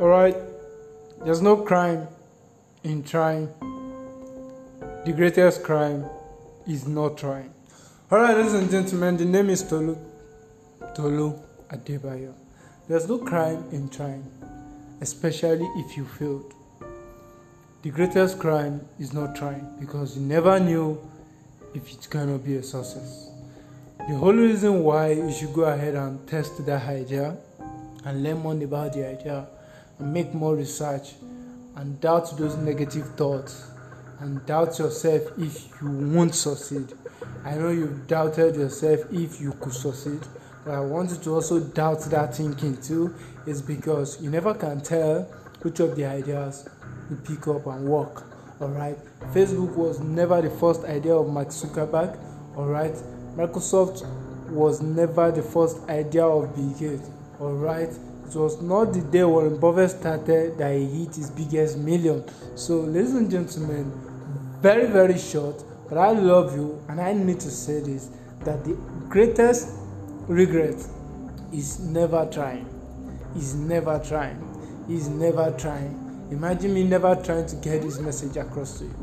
Alright, there's no crime in trying. The greatest crime is not trying. Alright, ladies and gentlemen, the name is Tolu. Tolu Adebayo. There's no crime in trying, especially if you failed. The greatest crime is not trying because you never knew if it's gonna be a success. The whole reason why you should go ahead and test that idea and learn more about the idea make more research and doubt those negative thoughts and doubt yourself if you won't succeed. I know you've doubted yourself if you could succeed, but I want you to also doubt that thinking too, is because you never can tell which of the ideas will pick up and work. Alright, Facebook was never the first idea of Mark Zuckerberg. Alright, Microsoft was never the first idea of Bill Gates. Alright, it was not the day Warren Buffett started that he hit his biggest million. So, ladies and gentlemen, very, very short, but I love you, and I need to say this that the greatest regret is never trying. Is never trying. Is never trying. Imagine me never trying to get this message across to you.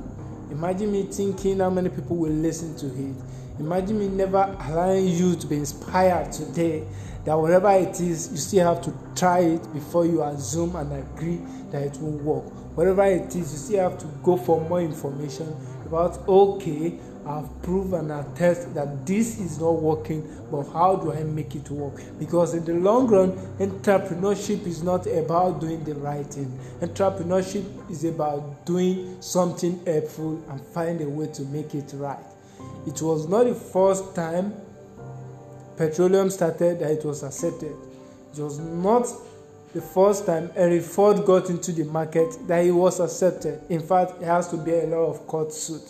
Imagine me thinking how many people will listen to it. Imagine me never allowing you to be inspired today that whatever it is, you still have to try it before you assume and agree that it will work. Whatever it is, you still have to go for more information about okay, I've proven and attest that this is not working, but how do I make it work? Because in the long run, entrepreneurship is not about doing the right thing. Entrepreneurship is about doing something helpful and find a way to make it right. It was not the first time petroleum started that it was accepted. It was not the first time Henry Ford got into the market that he was accepted. In fact, it has to be a lot of court suit.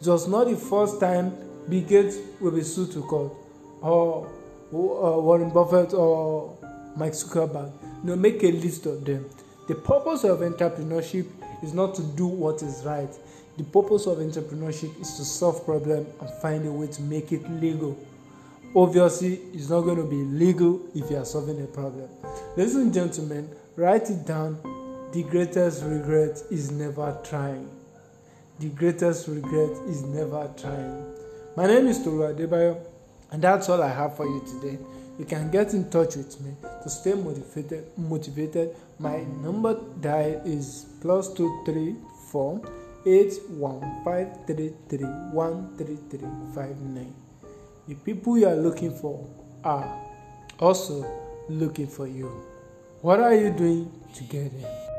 It was not the first time Bill Gates will be sued to court or Warren Buffett or Mike Zuckerberg. No, make a list of them. The purpose of entrepreneurship is not to do what is right. The purpose of entrepreneurship is to solve problem and find a way to make it legal obviously it's not going to be legal if you are solving a problem. Ladies and gentlemen, write it down. The greatest regret is never trying. The greatest regret is never trying. My name is Tolu Adebayo, and that's all I have for you today. You can get in touch with me to stay motivated. Motivated. My number dial is plus two three four eight one five three three one three three five nine. The people you are looking for are also looking for you. What are you doing to get them?